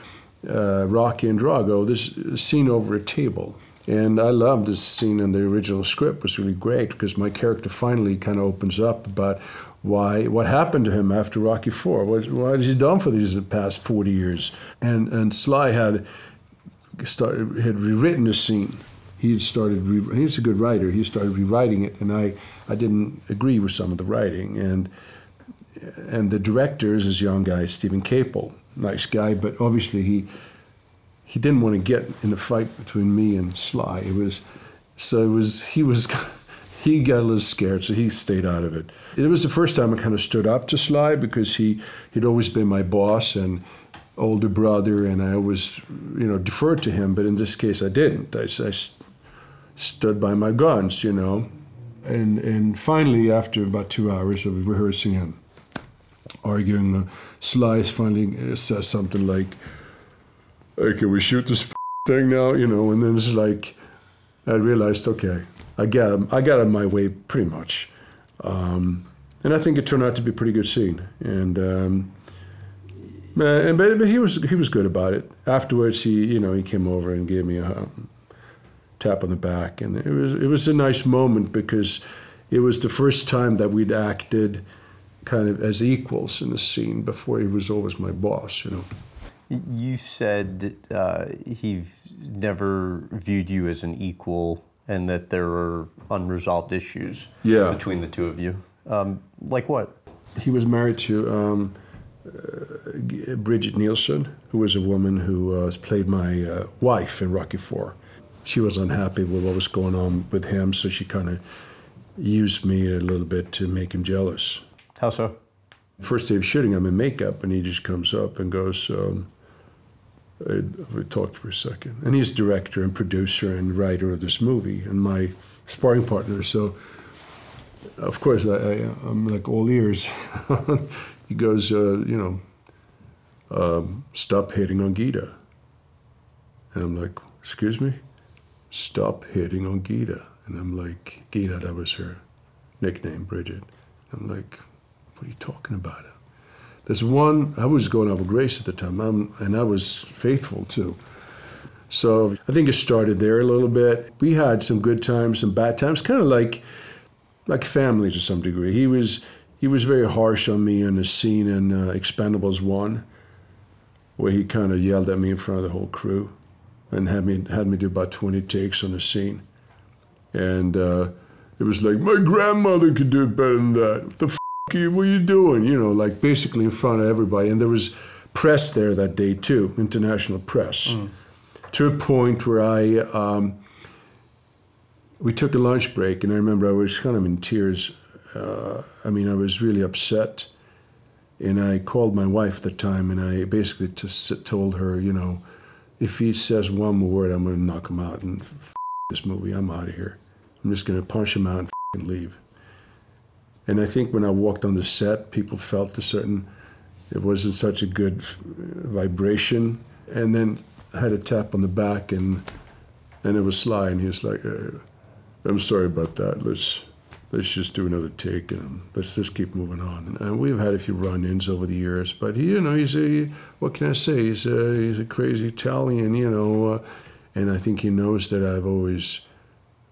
uh, Rocky and Drago, this scene over a table. And I loved this scene in the original script. It was really great because my character finally kind of opens up about why what happened to him after Rocky Four. What, what has he done for these past forty years? And and Sly had started had rewritten the scene. He had started. Re, he's a good writer. He started rewriting it, and I I didn't agree with some of the writing. And and the director is this young guy, Steven Caple, nice guy, but obviously he he didn't want to get in the fight between me and Sly. It was so it was he was he got a little scared, so he stayed out of it. It was the first time I kind of stood up to Sly because he he'd always been my boss and older brother, and I always you know deferred to him. But in this case, I didn't. I, I stood by my guns, you know. And and finally, after about two hours of rehearsing and arguing, uh, Sly finally uh, says something like hey, can we shoot this thing now? You know, and then it's like, I realized, okay, I got I got him my way pretty much. Um, and I think it turned out to be a pretty good scene. And, um, and but, but he was he was good about it. Afterwards, he you know he came over and gave me a tap on the back, and it was it was a nice moment because it was the first time that we'd acted kind of as equals in the scene. Before he was always my boss, you know. You said uh, he never viewed you as an equal and that there were unresolved issues yeah. between the two of you. Um, like what? He was married to um, uh, Brigitte Nielsen, who was a woman who uh, played my uh, wife in Rocky Four. She was unhappy with what was going on with him, so she kind of used me a little bit to make him jealous. How so? First day of shooting, I'm in makeup, and he just comes up and goes, um, we talked for a second. And he's director and producer and writer of this movie and my sparring partner. So, of course, I, am like all ears. he goes, uh, you know, um, stop hitting on Gita. And I'm like, excuse me? Stop hitting on Gita. And I'm like, Gita, that was her nickname, Bridget. I'm like, what are you talking about? There's one, I was going out with Grace at the time, I'm, and I was faithful too. So I think it started there a little bit. We had some good times, some bad times, kind of like like family to some degree. He was he was very harsh on me in the scene in uh, Expendables One, where he kind of yelled at me in front of the whole crew, and had me had me do about 20 takes on a scene, and uh, it was like my grandmother could do it better than that. What the you, what are you doing? You know, like basically in front of everybody. And there was press there that day too, international press, mm. to a point where I, um, we took a lunch break, and I remember I was kind of in tears. Uh, I mean, I was really upset. And I called my wife at the time, and I basically just told her, you know, if he says one more word, I'm going to knock him out and f- this movie. I'm out of here. I'm just going to punch him out and f- leave. And I think when I walked on the set, people felt a certain, it wasn't such a good vibration. And then I had a tap on the back, and and it was Sly, and he was like, uh, "I'm sorry about that. Let's let's just do another take, and let's just keep moving on." And we've had a few run-ins over the years, but he, you know, he's a what can I say? He's a he's a crazy Italian, you know, uh, and I think he knows that I've always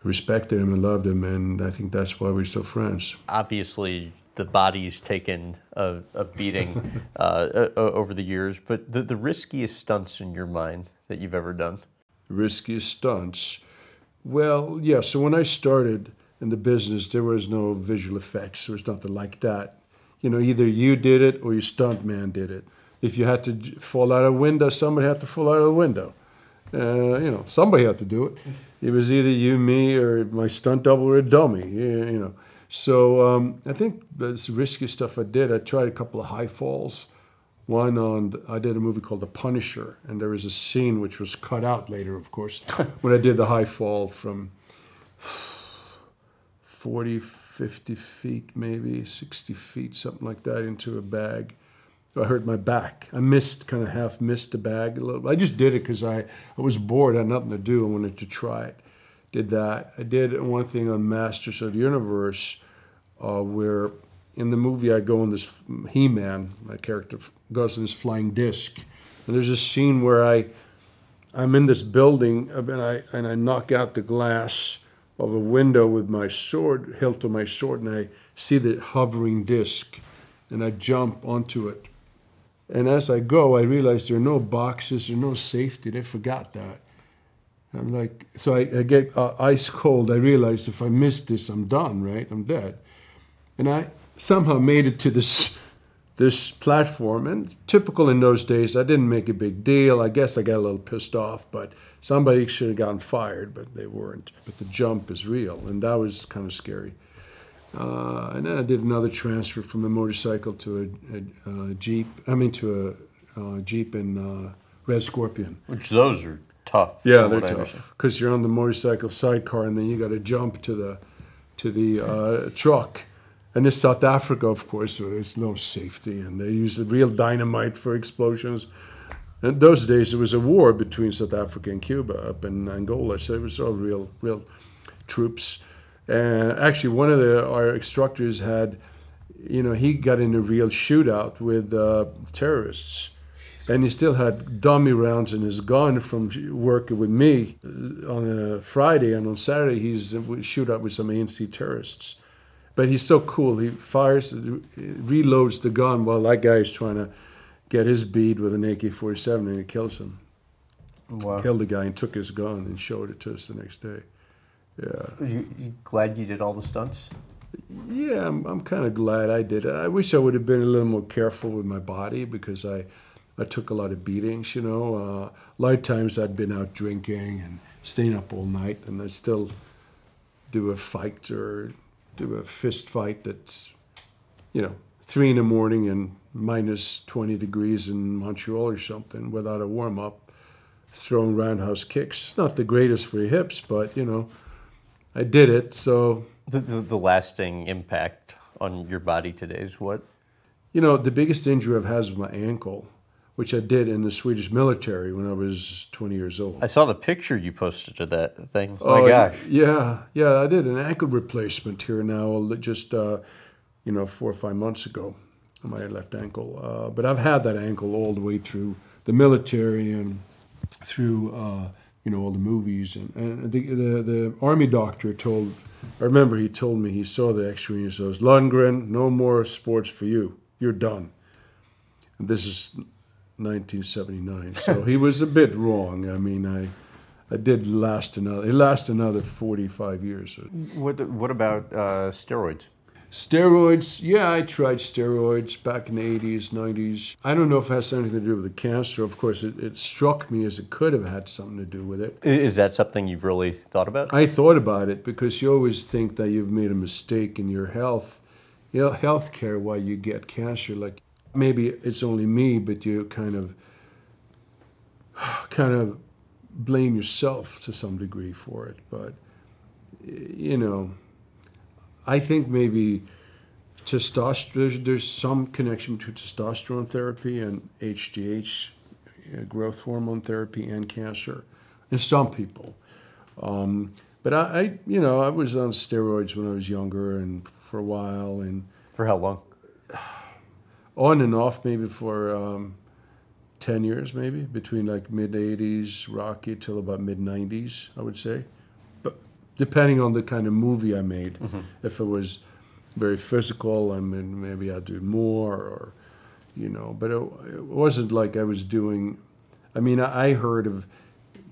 respected him and loved him, and I think that's why we're still friends. Obviously, the body's taken a, a beating uh, over the years, but the, the riskiest stunts in your mind that you've ever done? Riskiest stunts? Well, yeah, so when I started in the business, there was no visual effects, there was nothing like that. You know, either you did it or your stunt man did it. If you had to fall out of a window, somebody had to fall out of the window. Uh, you know, somebody had to do it it was either you, me, or my stunt double or a dummy. You know. So um, I think that's risky stuff I did. I tried a couple of high falls. One on I did a movie called The Punisher, and there was a scene which was cut out later, of course, when I did the high fall from 40, 50 feet, maybe 60 feet, something like that, into a bag. I hurt my back. I missed, kind of half missed the bag a little. I just did it because I, I was bored. I had nothing to do. I wanted to try it. Did that. I did one thing on Masters of the Universe uh, where in the movie I go on this He-Man, my character goes on this flying disc. And there's a scene where I, I'm in this building and I, and I knock out the glass of a window with my sword, hilt of my sword, and I see the hovering disc and I jump onto it and as I go, I realize there are no boxes, there are no safety. They forgot that. I'm like, so I, I get uh, ice cold. I realize if I miss this, I'm done, right? I'm dead. And I somehow made it to this this platform. And typical in those days, I didn't make a big deal. I guess I got a little pissed off, but somebody should have gotten fired, but they weren't. But the jump is real, and that was kind of scary. Uh, and then I did another transfer from a motorcycle to a, a, a Jeep. I mean, to a, a Jeep in uh, Red Scorpion. Which those are tough. Yeah, they're tough because you're on the motorcycle sidecar, and then you got to jump to the to the uh, truck. And in South Africa, of course, there's no safety, and they use real dynamite for explosions. In those days, there was a war between South Africa and Cuba up in Angola, so it was all real, real troops. And actually, one of the our instructors had, you know, he got in a real shootout with uh, terrorists and he still had dummy rounds in his gun from working with me uh, on a Friday, and on Saturday he's uh, shoot up with some ANC terrorists. But he's so cool. He fires, reloads the gun while that guy is trying to get his bead with an AK-47, and he kills him. Wow. Killed the guy and took his gun and showed it to us the next day. Yeah. You, you glad you did all the stunts? Yeah, I'm, I'm kind of glad I did. it. I wish I would have been a little more careful with my body because I, I took a lot of beatings. You know, uh, a lot of times I'd been out drinking and staying up all night, and I'd still do a fight or do a fist fight that's, you know, three in the morning and minus 20 degrees in Montreal or something without a warm up, throwing roundhouse kicks. Not the greatest for your hips, but you know, I did it. So The, the, the lasting impact on your body today is what? You know, the biggest injury I've had is my ankle, which I did in the Swedish military when I was 20 years old. I saw the picture you posted of that thing. Oh, My gosh. Yeah, yeah, I did an ankle replacement here now, just, uh, you know, four or five months ago, on my left ankle. Uh, but I've had that ankle all the way through the military and through, uh, you know, all the movies. And, and the, the, the army doctor told, I remember he told me, he saw the x ray and he says, Lundgren, no more sports for you. You're done. And this is 1979. So he was a bit wrong. I mean, I. I did last another. It lasted another 45 years. What, what about uh, steroids? Steroids, yeah, I tried steroids back in the 80s, 90s. I don't know if it has anything to do with the cancer. Of course, it, it struck me as it could have had something to do with it. Is that something you've really thought about? I thought about it because you always think that you've made a mistake in your health, you know, health care while you get cancer. Like maybe it's only me, but you kind of, kind of blame yourself to some degree for it. But you know, I think maybe testosterone. There's, there's some connection between testosterone therapy and HGH, uh, growth hormone therapy, and cancer in some people. Um, but I, I, you know, I was on steroids when I was younger and for a while, and For how long? On and off maybe for um, 10 years maybe between like mid 80s rocky till about mid 90s i would say. But depending on the kind of movie i made if it was very physical i mean maybe i'd do more or you know but it, it wasn't like i was doing i mean i, I heard of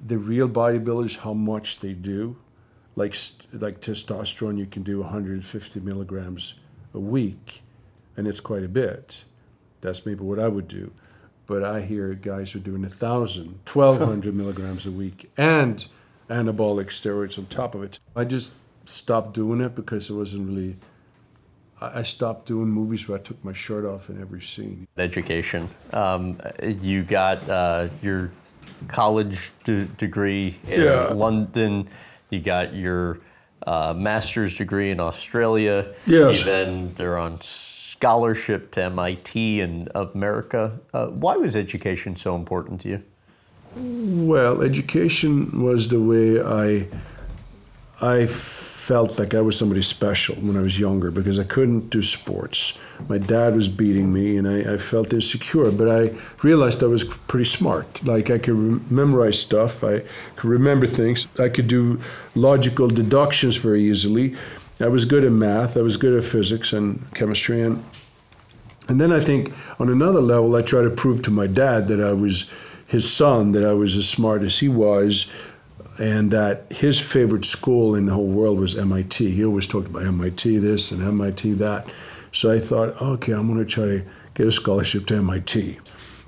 the real bodybuilders how much they do. Like like testosterone you can do 150 milligrams a week and it's quite a bit that's maybe what I would do. But I hear guys are doing 1,000, 1,200 milligrams a week and anabolic steroids on top of it. I just stopped doing it because it wasn't really. I I stopped doing movies where I took my shirt off in every scene. Education. Um, you got uh, your college d- degree in Yeah. London. You got your uh, master's degree in Australia. Yes. You then they're on scholarship to MIT in America. Uh, why was education so important to you? Well, education was the way I I felt like I was somebody special when I was younger because I couldn't do sports. My dad was beating me, and I, I felt insecure. But I realized I was pretty smart. Like I could re- memorize stuff. I could remember things. I could do logical deductions very easily. I was good at math. I was good at physics and chemistry, and and then I think on another level, I try to prove to my dad that I was his son, that I was as smart as he was, and that his favorite school in the whole world was MIT. He always talked about MIT this and MIT that. So I thought, okay, I'm going to try to get a scholarship to MIT.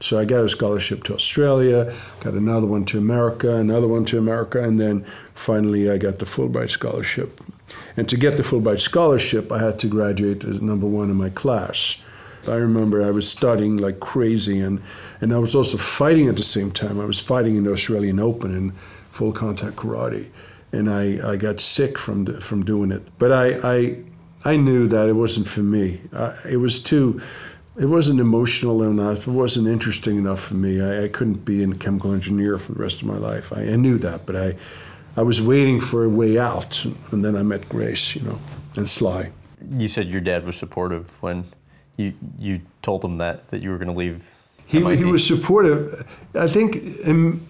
So I got a scholarship to Australia, got another one to America, another one to America, and then finally I got the Fulbright scholarship. And to get the Fulbright scholarship, I had to graduate as number one in my class. I remember I was studying like crazy, and, and I was also fighting at the same time. I was fighting in the Australian Open in full contact karate, and I, I got sick from from doing it. But I, I I knew that it wasn't for me. It was too it wasn't emotional enough. It wasn't interesting enough for me. I, I, couldn't be a chemical engineer for the rest of my life. I, I, knew that, but I, I was waiting for a way out, and then I met Grace, you know, and Sly. You said your dad was supportive when you you told him that that you were going to leave. He MIT. he was supportive. I think um,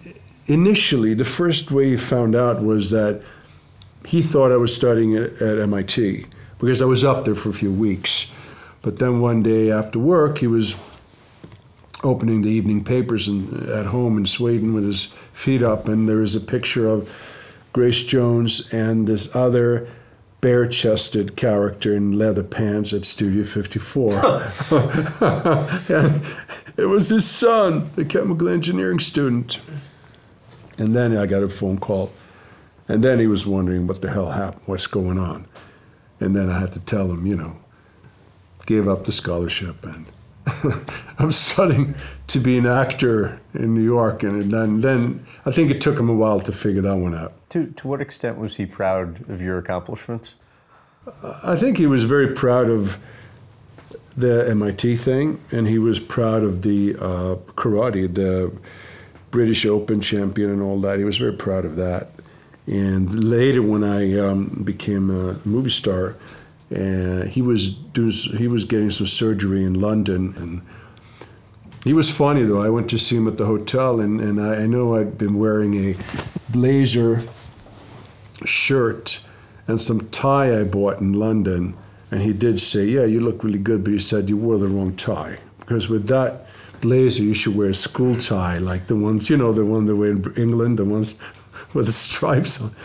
initially the first way he found out was that he thought I was studying at, at MIT because I was up there for a few weeks but then one day after work, he was opening the evening papers in, at home in Sweden with his feet up, and there was a picture of Grace Jones and this other bare chested character in leather pants at Studio 54. and it was his son, the chemical engineering student. And then I got a phone call. And then he was wondering what the hell happened, what's going on. And then I had to tell him, you know, gave up the scholarship and I'm studying to be an actor in New York, and then, then I think it took him a while to figure that one out. To, to what extent was he proud of your accomplishments? I think he was very proud of the MIT thing, and he was proud of the uh, karate, the British Open champion, and all that. He was very proud of that. And later, when I um, became a movie star, and he was doing, he was getting some surgery in London, and he was funny though. I went to see him at the hotel, and, and I, I know I'd been wearing a blazer shirt and some tie I bought in London, and he did say, "Yeah, you look really good," but he said you wore the wrong tie because with that blazer you should wear a school tie like the ones you know the one they wear in England, the ones with the stripes on.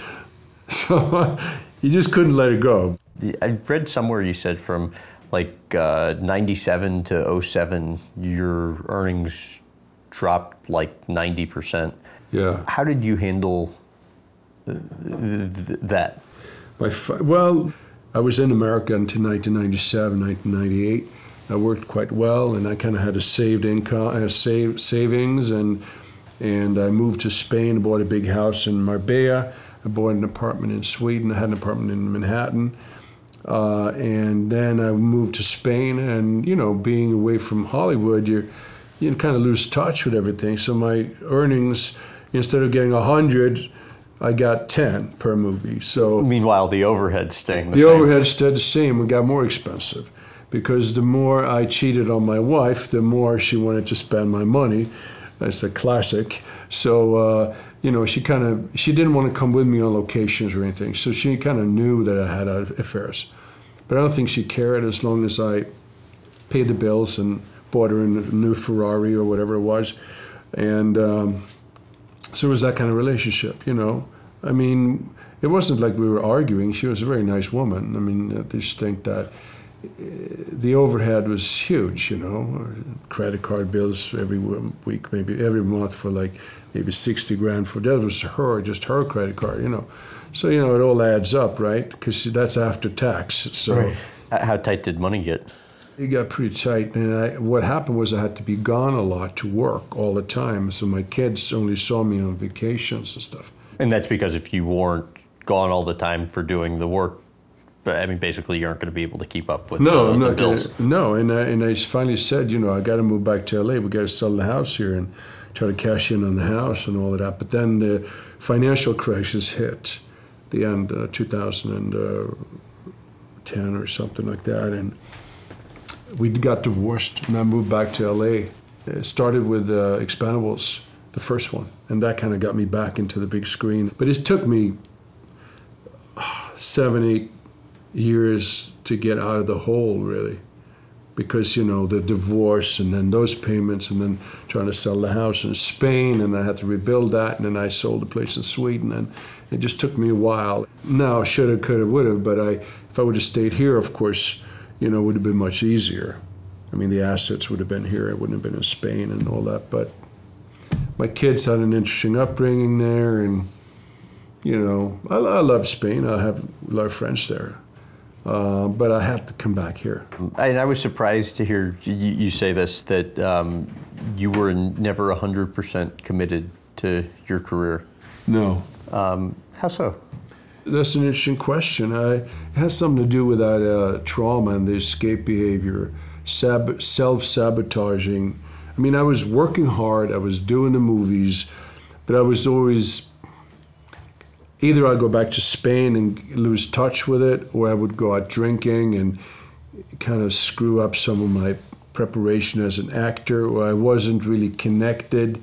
So uh, he just couldn't let it go. I read somewhere you said from like uh, 97 to 07, your earnings dropped like 90%. Yeah. How did you handle uh, that? well, I was in America until 1997, 1998. I worked quite well, and I kind of had a saved income, uh, save, savings, and and I moved to Spain. Bought a big house in Marbella. I bought an apartment in Sweden. I had an apartment in Manhattan. Uh, and then I moved to Spain, and you know, being away from Hollywood, you you kind of lose touch with everything. So my earnings, instead of getting a hundred, I got ten per movie. So meanwhile, the overhead staying the, the same. overhead stayed the same. It got more expensive because the more I cheated on my wife, the more she wanted to spend my money. That's a classic. So. Uh, you know, she kind of she didn't want to come with me on locations or anything. So she kind of knew that I had affairs, but I don't think she cared as long as I paid the bills and bought her a new Ferrari or whatever it was, and um, so it was that kind of relationship. You know, I mean, it wasn't like we were arguing. She was a very nice woman. I mean, I just think that the overhead was huge, you know, credit card bills every week, maybe every month for like maybe 60 grand for that was her, just her credit card, you know. So, you know, it all adds up, right? Because that's after tax. So, right. how tight did money get? It got pretty tight. And I, what happened was I had to be gone a lot to work all the time. So my kids only saw me on vacations and stuff. And that's because if you weren't gone all the time for doing the work, but I mean, basically, you aren't going to be able to keep up with no, the, I'm not bills. Gonna, no, and I, and I finally said, you know, I got to move back to LA. We got to sell the house here and try to cash in on the house and all of that. But then the financial crisis hit, the end uh, 2010 or something like that, and we got divorced, and I moved back to LA. It started with uh, Expendables, the first one, and that kind of got me back into the big screen. But it took me uh, seven, eight years to get out of the hole, really, because you know the divorce and then those payments and then trying to sell the house in Spain and I had to rebuild that and then I sold a place in Sweden and it just took me a while. Now shoulda, coulda, woulda, but I if I would have stayed here, of course, you know, would have been much easier. I mean, the assets would have been here. I wouldn't have been in Spain and all that. But my kids had an interesting upbringing there, and you know, I, I love Spain. I have a lot of friends there. Uh, but I had to come back here. And I was surprised to hear you, you say this that um, you were never 100% committed to your career. No. Um, how so? That's an interesting question. I, it has something to do with that uh, trauma and the escape behavior, sab- self sabotaging. I mean, I was working hard, I was doing the movies, but I was always either I'd go back to Spain and lose touch with it, or I would go out drinking and kind of screw up some of my preparation as an actor, or I wasn't really connected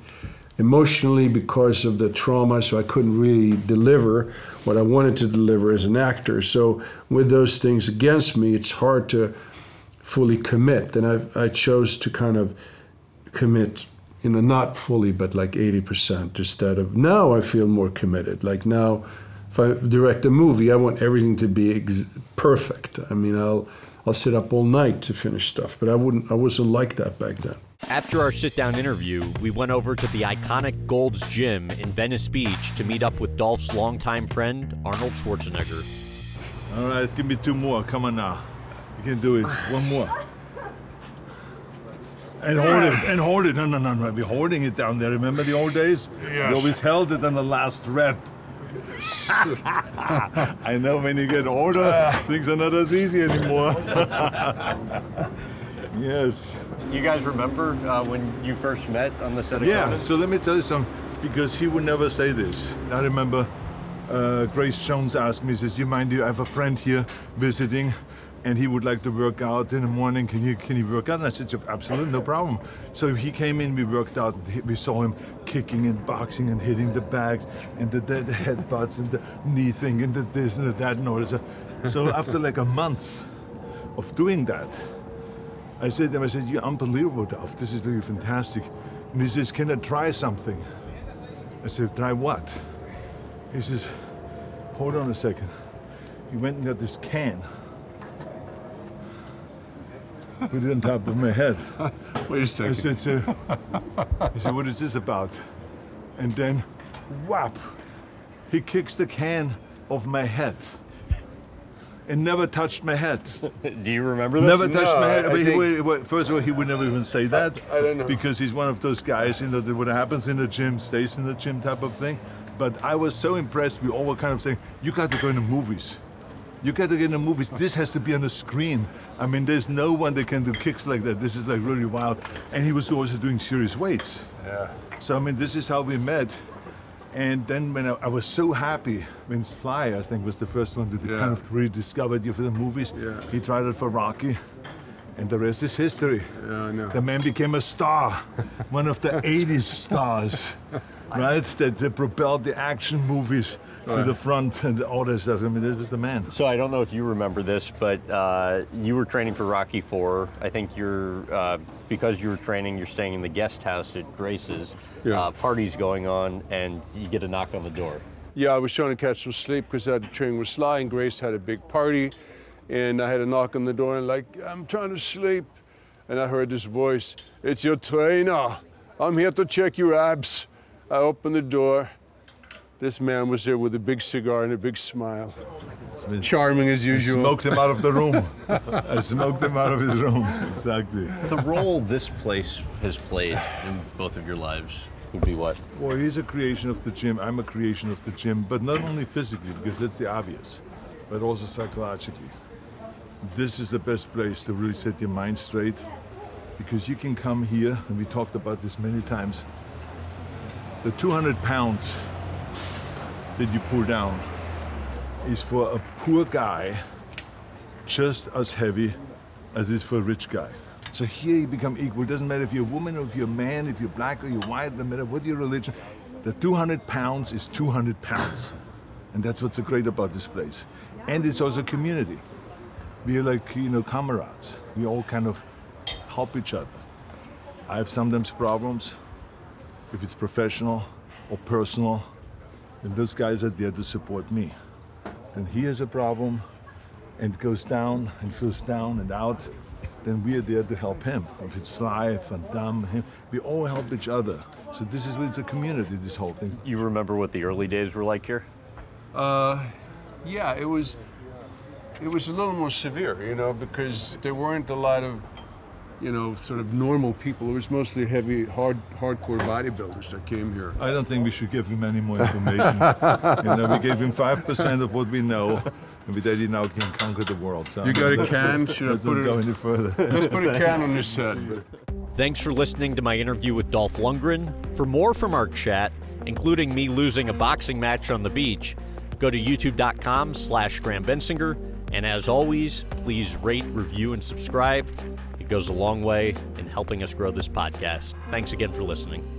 emotionally because of the trauma, so I couldn't really deliver what I wanted to deliver as an actor. So, with those things against me, it's hard to fully commit. And I, I chose to kind of commit you know, not fully, but like 80% instead of now I feel more committed. Like now, if I direct a movie, I want everything to be ex- perfect. I mean, I'll, I'll sit up all night to finish stuff, but I wouldn't, I wasn't like that back then. After our sit down interview, we went over to the iconic Gold's Gym in Venice Beach to meet up with Dolph's longtime friend, Arnold Schwarzenegger. All right, give me two more. Come on now. You can do it. One more. And hold it, and hold it. No, no, no, no. We're holding it down there. Remember the old days? Yes. We always held it on the last rep. I know when you get older, things are not as easy anymore. yes. You guys remember uh, when you first met on the set of Yeah, Conan? so let me tell you something, because he would never say this. I remember uh, Grace Jones asked me, says, you mind, do you have a friend here visiting, and he would like to work out in the morning. Can you can you work out? And I said, absolutely, no problem. So he came in, we worked out. We saw him kicking and boxing and hitting the bags and the, the, the headbutts and the knee thing and the this and the that and all this. So after like a month of doing that, I said to him, I said, you're unbelievable, Dolph. This is really fantastic. And he says, can I try something? I said, try what? He says, hold on a second. He went and got this can. Put it on top of my head. Wait a I second. said, so, he said, what is this about? And then, whap, he kicks the can off my head. And never touched my head. Do you remember that? Never touched my No, head. I But think- would- well, first of all, he would never even say that. I don't know. Because he's one of those guys, you know, that what happens in the gym stays in the gym type of thing. But I was so impressed. We all were kind of saying, you got to go in the movies. You got to get in the movies. This has to be on the screen. I mean, there's no one that can do kicks like that. This is like really wild. And he was also doing serious weights. Yeah. So I mean, this is how we met. And then when I, I was so happy when Sly, I think, was the first one that Yeah. kind of really discovered you for the movies. Yeah. He tried it for Rocky, and the rest is history. Yeah, I know. The man became a star, one of the '80s stars, right? That, that propelled the action movies to the front and all that stuff. I mean, this was the man. So I don't know if you remember this, but uh, you were training for Rocky Four. I think you're uh, because you were training, you're staying in the guest house at Grace's. Yeah. Uh, parties going on, and you get a knock on the door. Yeah, I was trying to catch some sleep because I had to train with Sly, and Grace had a big party, and I had a knock on the door, and like, I'm trying to sleep, and I heard this voice, "It's your trainer. I'm here to check your abs." I opened the door. This man was there with a big cigar and a big smile, charming as usual. I usual. smoked him out of the room. I smoked him out of his room. Exactly. The role this place has played in both of your lives would be what? Well, he's a creation of the gym. I'm a creation of the gym, but not only physically, because that's the obvious, but also psychologically. This is the best place to really set your mind straight, because you can come here, and we talked about this many times. The 200 pounds that you pull down is for a poor guy just as heavy as is for a rich guy. So here you become equal. It doesn't matter if you're a woman or if you're a man, if you're black or you're white, no matter what your religion. The 200 pounds is 200 pounds. And that's what's so great about this place. And it's also community. We're like, you know, comrades. We all kind of help each other. I have sometimes problems, if it's professional or personal, then those guys are there to support me. Then he has a problem, and goes down and feels down and out, then we are there to help him. If it's Sly, Van Damme, him, we all help each other. So this is it's a community. This whole thing. You remember what the early days were like here? Uh, yeah, it was. It was a little more severe, you know, because there weren't a lot of, you know, sort of normal people. It was mostly heavy, hard, hardcore bodybuilders that came here. I don't think we should give him any more information. you know, we gave him five percent of what we know, and with that he now can conquer the world. So You got a can? Should I let's put not it- go any further? Let's put a can on his head. Thanks for listening to my interview with Dolph Lundgren. For more from our chat, including me losing a boxing match on the beach, go to youtube.com slash Graham Bensinger. And as always, please rate, review, and subscribe. It goes a long way in helping us grow this podcast. Thanks again for listening.